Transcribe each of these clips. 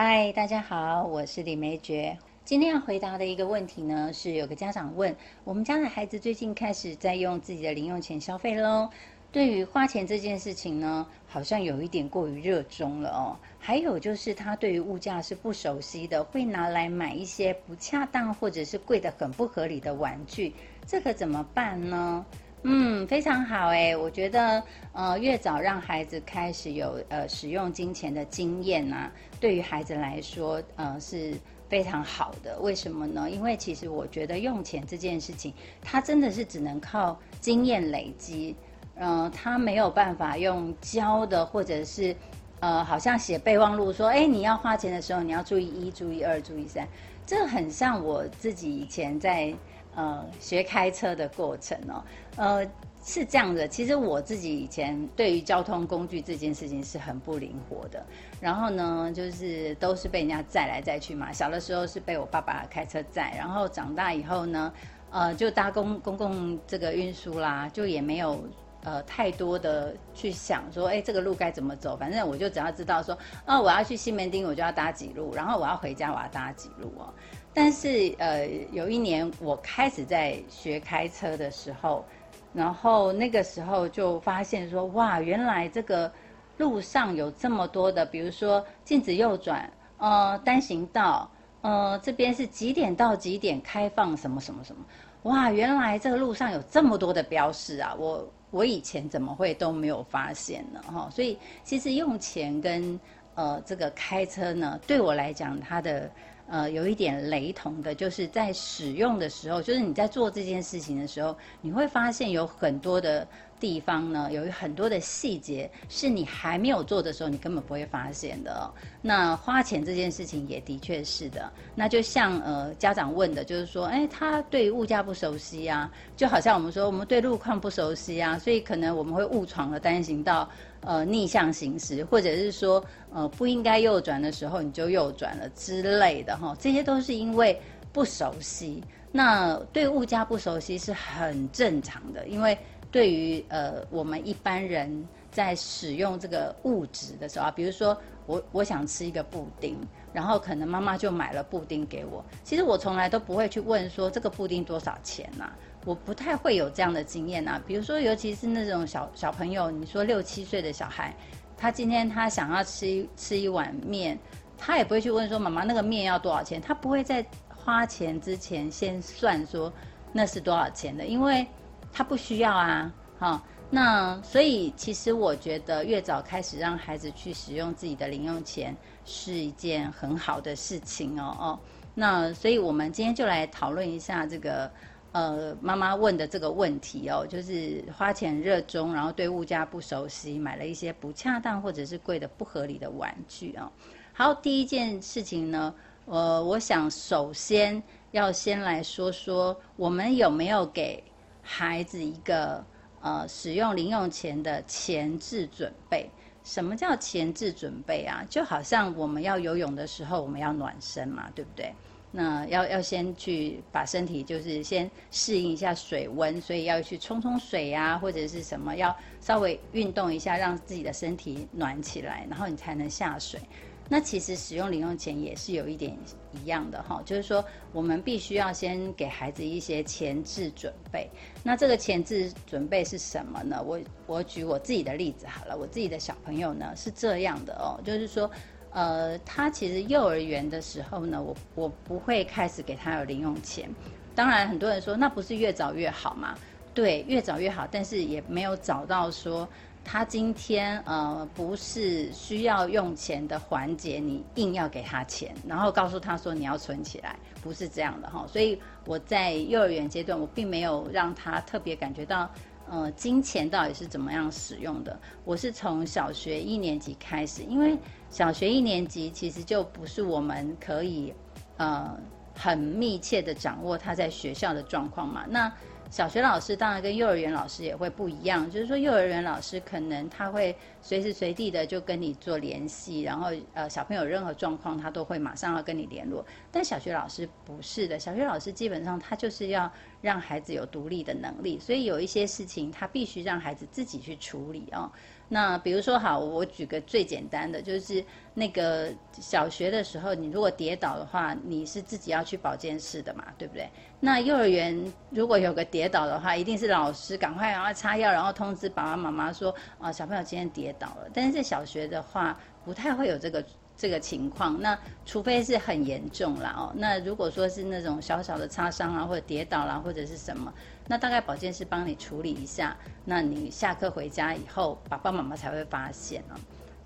嗨，大家好，我是李梅珏。今天要回答的一个问题呢，是有个家长问，我们家的孩子最近开始在用自己的零用钱消费喽。对于花钱这件事情呢，好像有一点过于热衷了哦。还有就是他对于物价是不熟悉的，会拿来买一些不恰当或者是贵的很不合理的玩具，这可怎么办呢？嗯，非常好哎，我觉得呃越早让孩子开始有呃使用金钱的经验啊，对于孩子来说呃是非常好的。为什么呢？因为其实我觉得用钱这件事情，它真的是只能靠经验累积。嗯，他没有办法用教的，或者是，呃，好像写备忘录说，哎，你要花钱的时候，你要注意一，注意二，注意三，这很像我自己以前在呃学开车的过程哦，呃，是这样的。其实我自己以前对于交通工具这件事情是很不灵活的，然后呢，就是都是被人家载来载去嘛。小的时候是被我爸爸开车载，然后长大以后呢，呃，就搭公公共这个运输啦，就也没有。呃，太多的去想说，哎，这个路该怎么走？反正我就只要知道说，哦，我要去西门町，我就要搭几路，然后我要回家，我要搭几路哦。但是，呃，有一年我开始在学开车的时候，然后那个时候就发现说，哇，原来这个路上有这么多的，比如说禁止右转，呃，单行道，呃，这边是几点到几点开放，什么什么什么，哇，原来这个路上有这么多的标识啊，我。我以前怎么会都没有发现呢？哈，所以其实用钱跟呃这个开车呢，对我来讲，它的呃有一点雷同的，就是在使用的时候，就是你在做这件事情的时候，你会发现有很多的。地方呢，有很多的细节是你还没有做的时候，你根本不会发现的。那花钱这件事情也的确是的。那就像呃家长问的，就是说，哎，他对物价不熟悉啊，就好像我们说我们对路况不熟悉啊，所以可能我们会误闯了单行道，呃逆向行驶，或者是说呃不应该右转的时候你就右转了之类的哈，这些都是因为不熟悉。那对物价不熟悉是很正常的，因为。对于呃，我们一般人在使用这个物质的时候啊，比如说我我想吃一个布丁，然后可能妈妈就买了布丁给我。其实我从来都不会去问说这个布丁多少钱呐，我不太会有这样的经验呐。比如说，尤其是那种小小朋友，你说六七岁的小孩，他今天他想要吃吃一碗面，他也不会去问说妈妈那个面要多少钱，他不会在花钱之前先算说那是多少钱的，因为。他不需要啊，好，那所以其实我觉得越早开始让孩子去使用自己的零用钱是一件很好的事情哦哦。那所以我们今天就来讨论一下这个呃妈妈问的这个问题哦，就是花钱热衷，然后对物价不熟悉，买了一些不恰当或者是贵的不合理的玩具哦。好，第一件事情呢，呃，我想首先要先来说说我们有没有给。孩子一个呃使用零用钱的前置准备，什么叫前置准备啊？就好像我们要游泳的时候，我们要暖身嘛，对不对？那要要先去把身体就是先适应一下水温，所以要去冲冲水呀，或者是什么，要稍微运动一下，让自己的身体暖起来，然后你才能下水。那其实使用零用钱也是有一点一样的哈，就是说我们必须要先给孩子一些前置准备。那这个前置准备是什么呢？我我举我自己的例子好了，我自己的小朋友呢是这样的哦，就是说，呃，他其实幼儿园的时候呢，我我不会开始给他有零用钱。当然，很多人说那不是越早越好吗？对，越早越好，但是也没有找到说。他今天呃不是需要用钱的环节，你硬要给他钱，然后告诉他说你要存起来，不是这样的哈。所以我在幼儿园阶段，我并没有让他特别感觉到呃金钱到底是怎么样使用的。我是从小学一年级开始，因为小学一年级其实就不是我们可以呃很密切的掌握他在学校的状况嘛。那小学老师当然跟幼儿园老师也会不一样，就是说幼儿园老师可能他会随时随地的就跟你做联系，然后呃小朋友任何状况他都会马上要跟你联络。但小学老师不是的，小学老师基本上他就是要让孩子有独立的能力，所以有一些事情他必须让孩子自己去处理哦。那比如说，好，我举个最简单的，就是那个小学的时候，你如果跌倒的话，你是自己要去保健室的嘛，对不对？那幼儿园如果有个跌倒的话，一定是老师赶快然后擦药，然后通知爸爸妈妈说，啊，小朋友今天跌倒了。但是在小学的话，不太会有这个。这个情况，那除非是很严重了哦。那如果说是那种小小的擦伤啊，或者跌倒啦，或者是什么，那大概保健师帮你处理一下。那你下课回家以后，爸爸妈妈才会发现哦。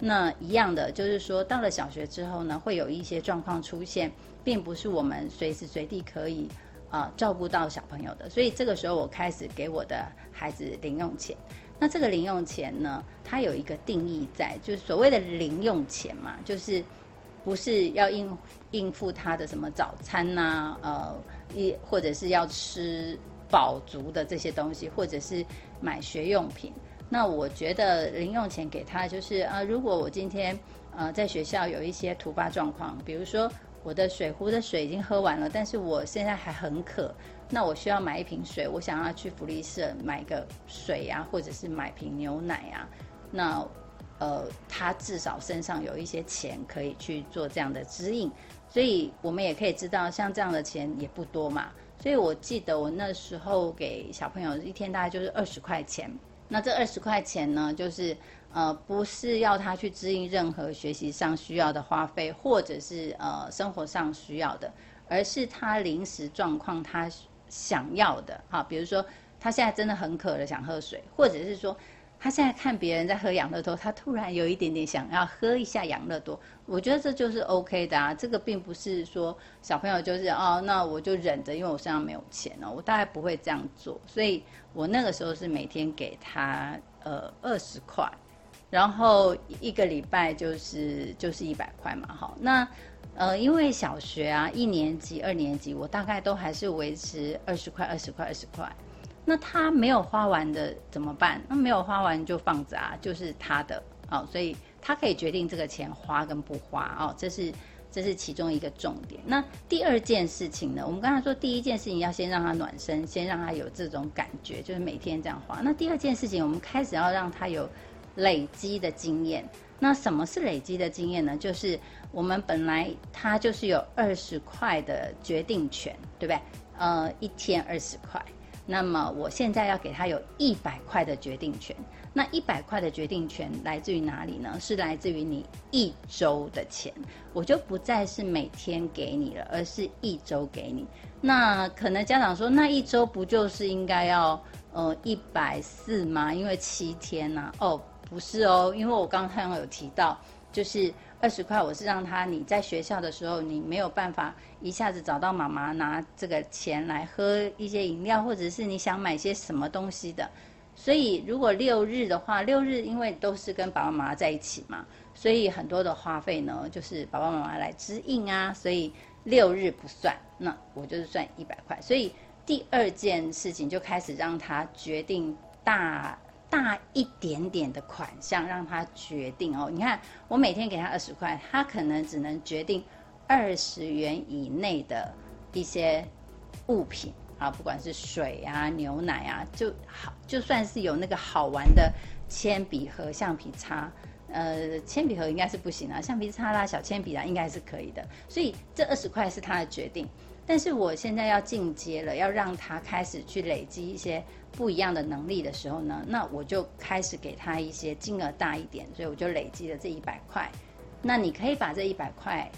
那一样的，就是说到了小学之后呢，会有一些状况出现，并不是我们随时随地可以啊照顾到小朋友的。所以这个时候，我开始给我的孩子零用钱。那这个零用钱呢？它有一个定义在，就是所谓的零用钱嘛，就是不是要应应付他的什么早餐呐，呃，一或者是要吃饱足的这些东西，或者是买学用品。那我觉得零用钱给他就是啊，如果我今天呃在学校有一些突发状况，比如说我的水壶的水已经喝完了，但是我现在还很渴。那我需要买一瓶水，我想要去福利社买个水呀，或者是买瓶牛奶呀。那，呃，他至少身上有一些钱可以去做这样的指引，所以我们也可以知道，像这样的钱也不多嘛。所以我记得我那时候给小朋友一天大概就是二十块钱。那这二十块钱呢，就是呃，不是要他去支应任何学习上需要的花费，或者是呃生活上需要的，而是他临时状况他。想要的哈，比如说他现在真的很渴了，想喝水，或者是说他现在看别人在喝养乐多，他突然有一点点想要喝一下养乐多，我觉得这就是 OK 的啊。这个并不是说小朋友就是哦，那我就忍着，因为我身上没有钱哦，我大概不会这样做。所以我那个时候是每天给他呃二十块，然后一个礼拜就是就是一百块嘛，好那。呃，因为小学啊，一年级、二年级，我大概都还是维持二十块、二十块、二十块。那他没有花完的怎么办？那没有花完就放着啊，就是他的哦，所以他可以决定这个钱花跟不花哦，这是这是其中一个重点。那第二件事情呢，我们刚才说第一件事情要先让他暖身，先让他有这种感觉，就是每天这样花。那第二件事情，我们开始要让他有累积的经验。那什么是累积的经验呢？就是我们本来他就是有二十块的决定权，对不对？呃，一天二十块。那么我现在要给他有一百块的决定权。那一百块的决定权来自于哪里呢？是来自于你一周的钱。我就不再是每天给你了，而是一周给你。那可能家长说，那一周不就是应该要呃一百四吗？因为七天呐。哦。不是哦，因为我刚刚有提到，就是二十块，我是让他你在学校的时候，你没有办法一下子找到妈妈拿这个钱来喝一些饮料，或者是你想买些什么东西的。所以如果六日的话，六日因为都是跟爸爸妈妈在一起嘛，所以很多的花费呢，就是爸爸妈妈来支应啊，所以六日不算，那我就是算一百块。所以第二件事情就开始让他决定大。大一点点的款项让他决定哦。你看，我每天给他二十块，他可能只能决定二十元以内的一些物品啊，不管是水啊、牛奶啊，就好，就算是有那个好玩的铅笔盒、橡皮擦，呃，铅笔盒应该是不行啊，橡皮擦啦、小铅笔啦，应该是可以的。所以这二十块是他的决定。但是我现在要进阶了，要让他开始去累积一些不一样的能力的时候呢，那我就开始给他一些金额大一点，所以我就累积了这一百块。那你可以把这一百块，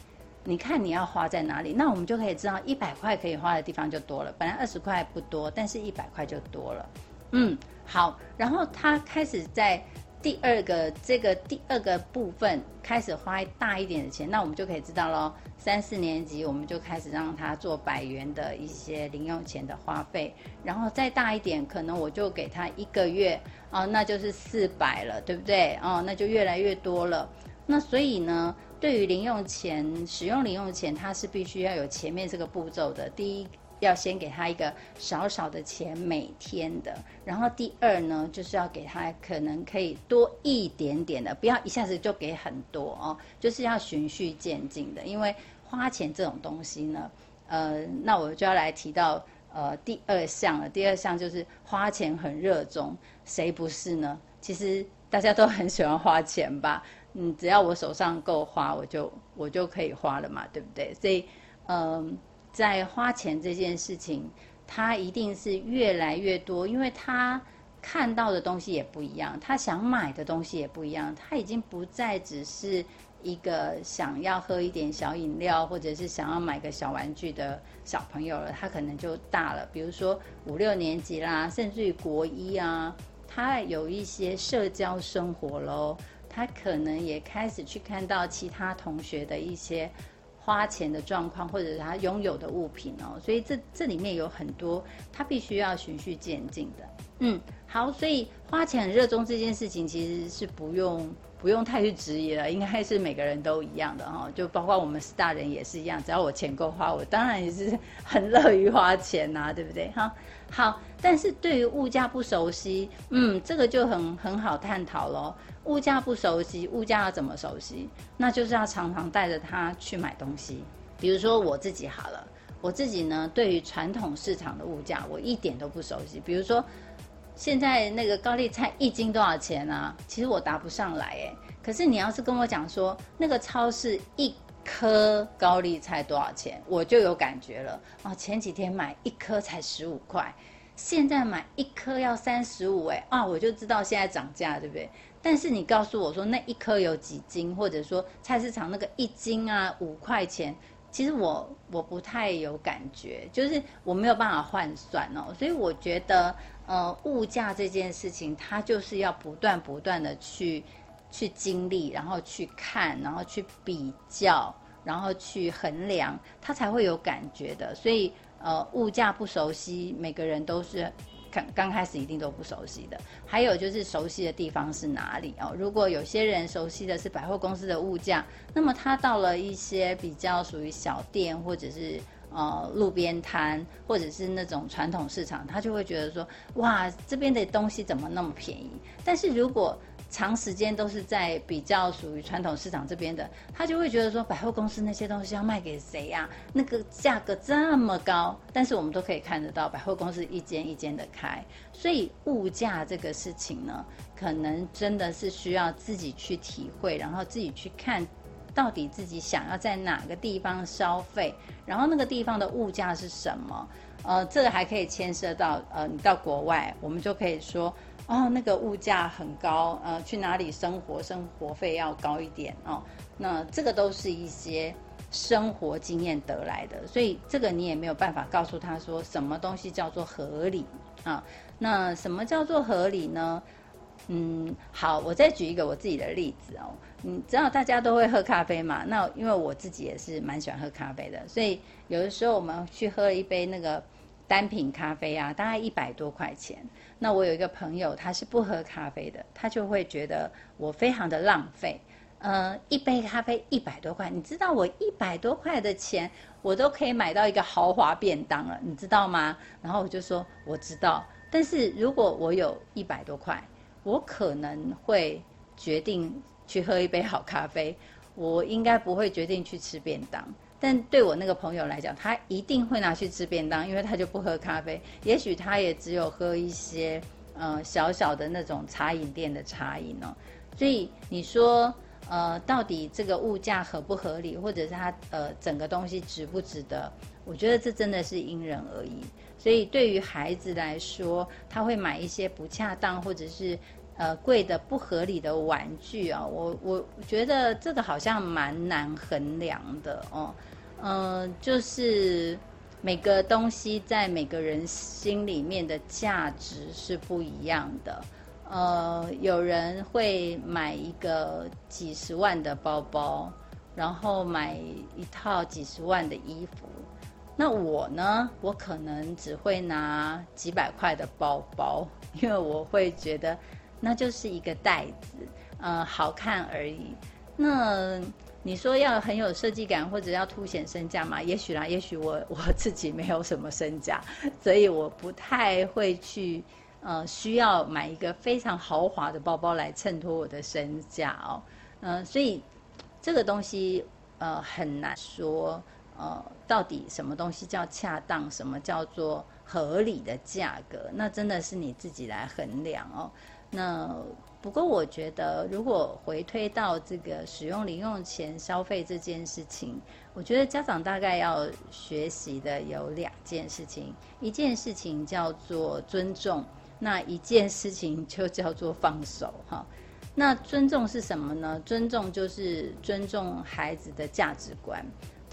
你看你要花在哪里，那我们就可以知道一百块可以花的地方就多了。本来二十块不多，但是一百块就多了。嗯，好，然后他开始在。第二个这个第二个部分开始花大一点的钱，那我们就可以知道喽。三四年级我们就开始让他做百元的一些零用钱的花费，然后再大一点，可能我就给他一个月哦，那就是四百了，对不对？哦，那就越来越多了。那所以呢，对于零用钱使用零用钱，它是必须要有前面这个步骤的。第一要先给他一个少少的钱每天的，然后第二呢，就是要给他可能可以多一点点的，不要一下子就给很多哦，就是要循序渐进的，因为花钱这种东西呢，呃，那我就要来提到呃第二项了，第二项就是花钱很热衷，谁不是呢？其实大家都很喜欢花钱吧。嗯，只要我手上够花，我就我就可以花了嘛，对不对？所以，嗯，在花钱这件事情，他一定是越来越多，因为他看到的东西也不一样，他想买的东西也不一样，他已经不再只是一个想要喝一点小饮料，或者是想要买个小玩具的小朋友了，他可能就大了，比如说五六年级啦，甚至于国一啊，他有一些社交生活喽。他可能也开始去看到其他同学的一些花钱的状况，或者他拥有的物品哦，所以这这里面有很多他必须要循序渐进的。嗯，好，所以花钱很热衷这件事情其实是不用不用太去质疑了，应该是每个人都一样的哈，就包括我们是大人也是一样，只要我钱够花，我当然也是很乐于花钱呐，对不对？哈，好，但是对于物价不熟悉，嗯，这个就很很好探讨喽。物价不熟悉，物价要怎么熟悉？那就是要常常带着他去买东西。比如说我自己好了，我自己呢，对于传统市场的物价，我一点都不熟悉。比如说，现在那个高丽菜一斤多少钱啊？其实我答不上来诶。可是你要是跟我讲说，那个超市一颗高丽菜多少钱，我就有感觉了啊。前几天买一颗才十五块，现在买一颗要三十五诶，啊，我就知道现在涨价，对不对？但是你告诉我说那一颗有几斤，或者说菜市场那个一斤啊五块钱，其实我我不太有感觉，就是我没有办法换算哦，所以我觉得呃物价这件事情，它就是要不断不断的去去经历，然后去看，然后去比较，然后去衡量，它才会有感觉的。所以呃物价不熟悉，每个人都是。刚刚开始一定都不熟悉的，还有就是熟悉的地方是哪里哦？如果有些人熟悉的是百货公司的物价，那么他到了一些比较属于小店或者是呃路边摊，或者是那种传统市场，他就会觉得说，哇，这边的东西怎么那么便宜？但是如果长时间都是在比较属于传统市场这边的，他就会觉得说百货公司那些东西要卖给谁呀？那个价格这么高，但是我们都可以看得到百货公司一间一间的开，所以物价这个事情呢，可能真的是需要自己去体会，然后自己去看到底自己想要在哪个地方消费，然后那个地方的物价是什么？呃，这个还可以牵涉到呃，你到国外，我们就可以说。哦，那个物价很高，呃，去哪里生活，生活费要高一点哦。那这个都是一些生活经验得来的，所以这个你也没有办法告诉他说什么东西叫做合理啊。那什么叫做合理呢？嗯，好，我再举一个我自己的例子哦。你知道大家都会喝咖啡嘛？那因为我自己也是蛮喜欢喝咖啡的，所以有的时候我们去喝一杯那个。单品咖啡啊，大概一百多块钱。那我有一个朋友，他是不喝咖啡的，他就会觉得我非常的浪费。呃，一杯咖啡一百多块，你知道我一百多块的钱，我都可以买到一个豪华便当了，你知道吗？然后我就说我知道，但是如果我有一百多块，我可能会决定去喝一杯好咖啡，我应该不会决定去吃便当。但对我那个朋友来讲，他一定会拿去吃便当，因为他就不喝咖啡。也许他也只有喝一些呃小小的那种茶饮店的茶饮哦。所以你说呃，到底这个物价合不合理，或者是它呃整个东西值不值得？我觉得这真的是因人而异。所以对于孩子来说，他会买一些不恰当或者是。呃，贵的不合理的玩具啊，我我觉得这个好像蛮难衡量的哦。嗯，就是每个东西在每个人心里面的价值是不一样的。呃，有人会买一个几十万的包包，然后买一套几十万的衣服。那我呢，我可能只会拿几百块的包包，因为我会觉得。那就是一个袋子，呃，好看而已。那你说要很有设计感或者要凸显身价嘛？也许啦，也许我我自己没有什么身价，所以我不太会去呃需要买一个非常豪华的包包来衬托我的身价哦。嗯，所以这个东西呃很难说呃到底什么东西叫恰当，什么叫做合理的价格？那真的是你自己来衡量哦。那不过我觉得，如果回推到这个使用零用钱消费这件事情，我觉得家长大概要学习的有两件事情，一件事情叫做尊重，那一件事情就叫做放手哈。那尊重是什么呢？尊重就是尊重孩子的价值观。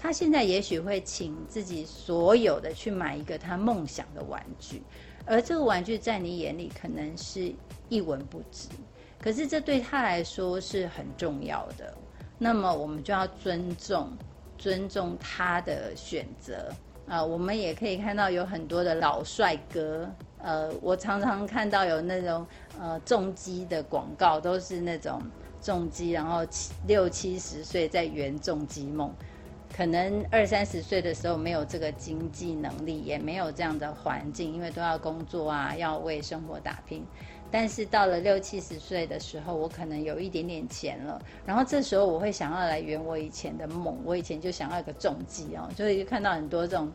他现在也许会请自己所有的去买一个他梦想的玩具，而这个玩具在你眼里可能是一文不值。可是这对他来说是很重要的，那么我们就要尊重，尊重他的选择啊。我们也可以看到有很多的老帅哥，呃，我常常看到有那种呃重机的广告，都是那种重机，然后七六七十岁在圆重机梦，可能二三十岁的时候没有这个经济能力，也没有这样的环境，因为都要工作啊，要为生活打拼。但是到了六七十岁的时候，我可能有一点点钱了，然后这时候我会想要来圆我以前的梦。我以前就想要一个重机哦，所以就看到很多这种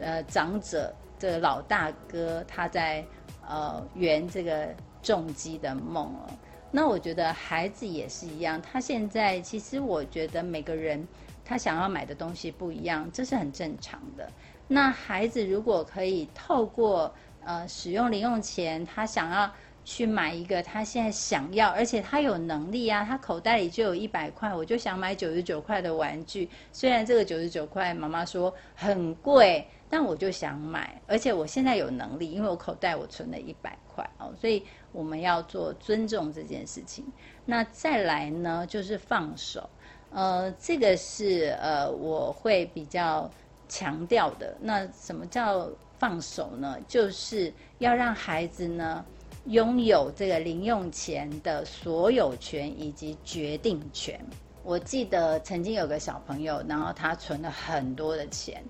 呃长者的老大哥他在呃圆这个重机的梦哦。那我觉得孩子也是一样，他现在其实我觉得每个人他想要买的东西不一样，这是很正常的。那孩子如果可以透过呃使用零用钱，他想要。去买一个他现在想要，而且他有能力啊，他口袋里就有一百块，我就想买九十九块的玩具。虽然这个九十九块妈妈说很贵，但我就想买，而且我现在有能力，因为我口袋我存了一百块哦，所以我们要做尊重这件事情。那再来呢，就是放手，呃，这个是呃我会比较强调的。那什么叫放手呢？就是要让孩子呢。拥有这个零用钱的所有权以及决定权。我记得曾经有个小朋友，然后他存了很多的钱，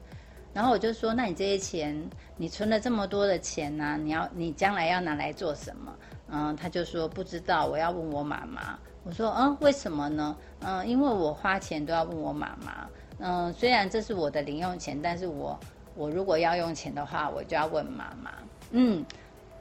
然后我就说：“那你这些钱，你存了这么多的钱呢？你要你将来要拿来做什么？”嗯，他就说：“不知道，我要问我妈妈。”我说：“嗯，为什么呢？嗯，因为我花钱都要问我妈妈。嗯，虽然这是我的零用钱，但是我我如果要用钱的话，我就要问妈妈。”嗯。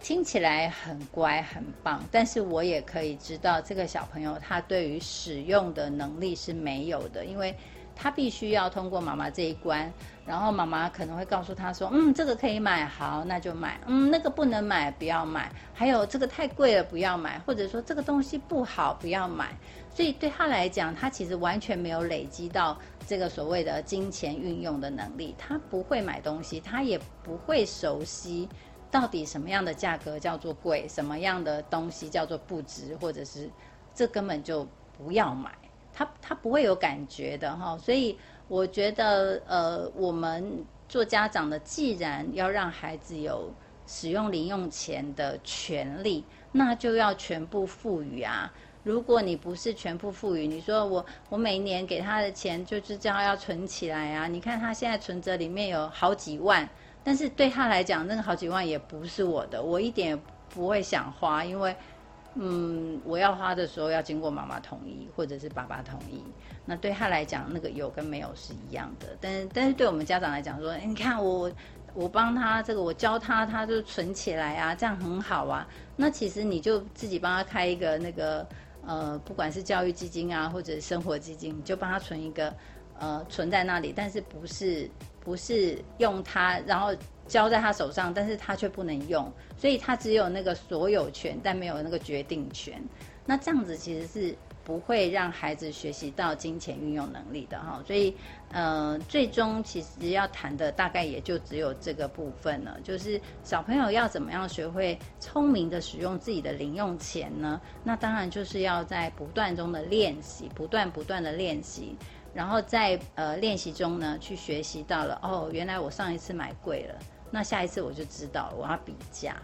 听起来很乖很棒，但是我也可以知道这个小朋友他对于使用的能力是没有的，因为他必须要通过妈妈这一关，然后妈妈可能会告诉他说：“嗯，这个可以买，好，那就买。嗯，那个不能买，不要买。还有这个太贵了，不要买。或者说这个东西不好，不要买。”所以对他来讲，他其实完全没有累积到这个所谓的金钱运用的能力，他不会买东西，他也不会熟悉。到底什么样的价格叫做贵？什么样的东西叫做不值？或者是这根本就不要买，他他不会有感觉的哈。所以我觉得，呃，我们做家长的，既然要让孩子有使用零用钱的权利，那就要全部赋予啊。如果你不是全部赋予，你说我我每年给他的钱就是这样要存起来啊？你看他现在存折里面有好几万。但是对他来讲，那个好几万也不是我的，我一点也不会想花，因为，嗯，我要花的时候要经过妈妈同意或者是爸爸同意。那对他来讲，那个有跟没有是一样的。但但是对我们家长来讲，说，你看我我帮他这个，我教他，他就存起来啊，这样很好啊。那其实你就自己帮他开一个那个呃，不管是教育基金啊，或者生活基金，你就帮他存一个呃，存在那里，但是不是。不是用它，然后交在他手上，但是他却不能用，所以他只有那个所有权，但没有那个决定权。那这样子其实是不会让孩子学习到金钱运用能力的哈。所以，呃，最终其实要谈的大概也就只有这个部分了，就是小朋友要怎么样学会聪明的使用自己的零用钱呢？那当然就是要在不断中的练习，不断不断的练习。然后在呃练习中呢，去学习到了哦，原来我上一次买贵了，那下一次我就知道我要比价，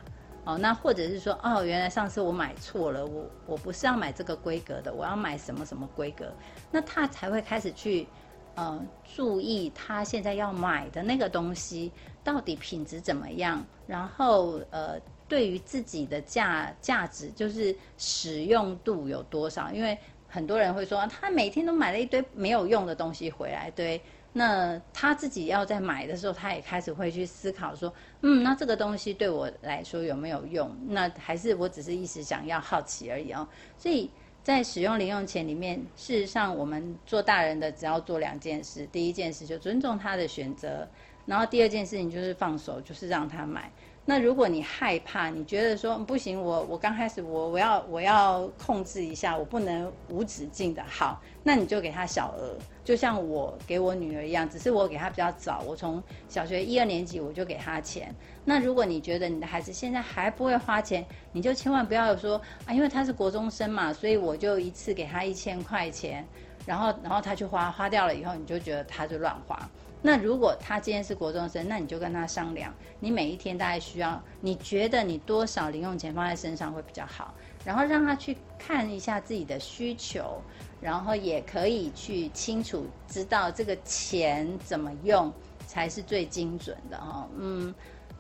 哦，那或者是说，哦，原来上次我买错了，我我不是要买这个规格的，我要买什么什么规格，那他才会开始去，呃，注意他现在要买的那个东西到底品质怎么样，然后呃，对于自己的价价值就是使用度有多少，因为很多人会说，他每天都买了一堆没有用的东西回来，对。那他自己要在买的时候，他也开始会去思考说，嗯，那这个东西对我来说有没有用？那还是我只是一时想要好奇而已哦。所以在使用零用钱里面，事实上我们做大人的只要做两件事：第一件事就尊重他的选择，然后第二件事情就是放手，就是让他买。那如果你害怕，你觉得说不行，我我刚开始我我要我要控制一下，我不能无止境的好，那你就给他小额，就像我给我女儿一样，只是我给她比较早，我从小学一二年级我就给她钱。那如果你觉得你的孩子现在还不会花钱，你就千万不要说啊，因为他是国中生嘛，所以我就一次给他一千块钱，然后然后他去花花掉了以后，你就觉得他就乱花。那如果他今天是国中生，那你就跟他商量，你每一天大概需要，你觉得你多少零用钱放在身上会比较好，然后让他去看一下自己的需求，然后也可以去清楚知道这个钱怎么用才是最精准的哈，嗯。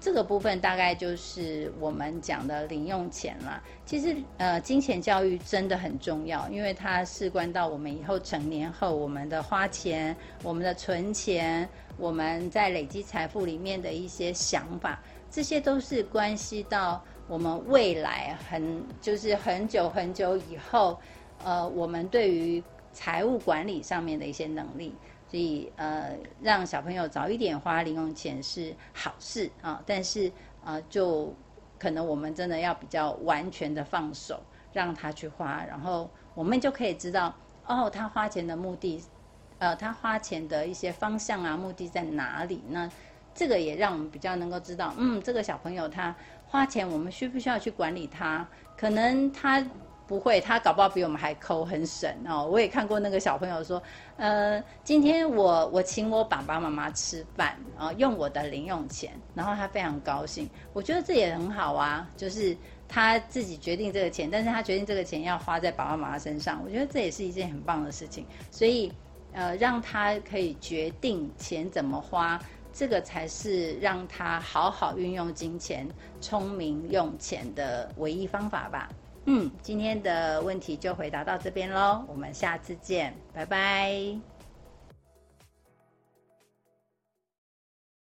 这个部分大概就是我们讲的零用钱了。其实，呃，金钱教育真的很重要，因为它事关到我们以后成年后我们的花钱、我们的存钱、我们在累积财富里面的一些想法，这些都是关系到我们未来很就是很久很久以后，呃，我们对于财务管理上面的一些能力。所以，呃，让小朋友早一点花零用钱是好事啊，但是，呃，就可能我们真的要比较完全的放手，让他去花，然后我们就可以知道，哦，他花钱的目的，呃，他花钱的一些方向啊，目的在哪里？那这个也让我们比较能够知道，嗯，这个小朋友他花钱，我们需不需要去管理他？可能他。不会，他搞不好比我们还抠，很省哦。我也看过那个小朋友说，呃，今天我我请我爸爸妈妈吃饭啊，用我的零用钱，然后他非常高兴。我觉得这也很好啊，就是他自己决定这个钱，但是他决定这个钱要花在爸爸妈妈身上，我觉得这也是一件很棒的事情。所以，呃，让他可以决定钱怎么花，这个才是让他好好运用金钱、聪明用钱的唯一方法吧。嗯，今天的问题就回答到这边喽，我们下次见，拜拜。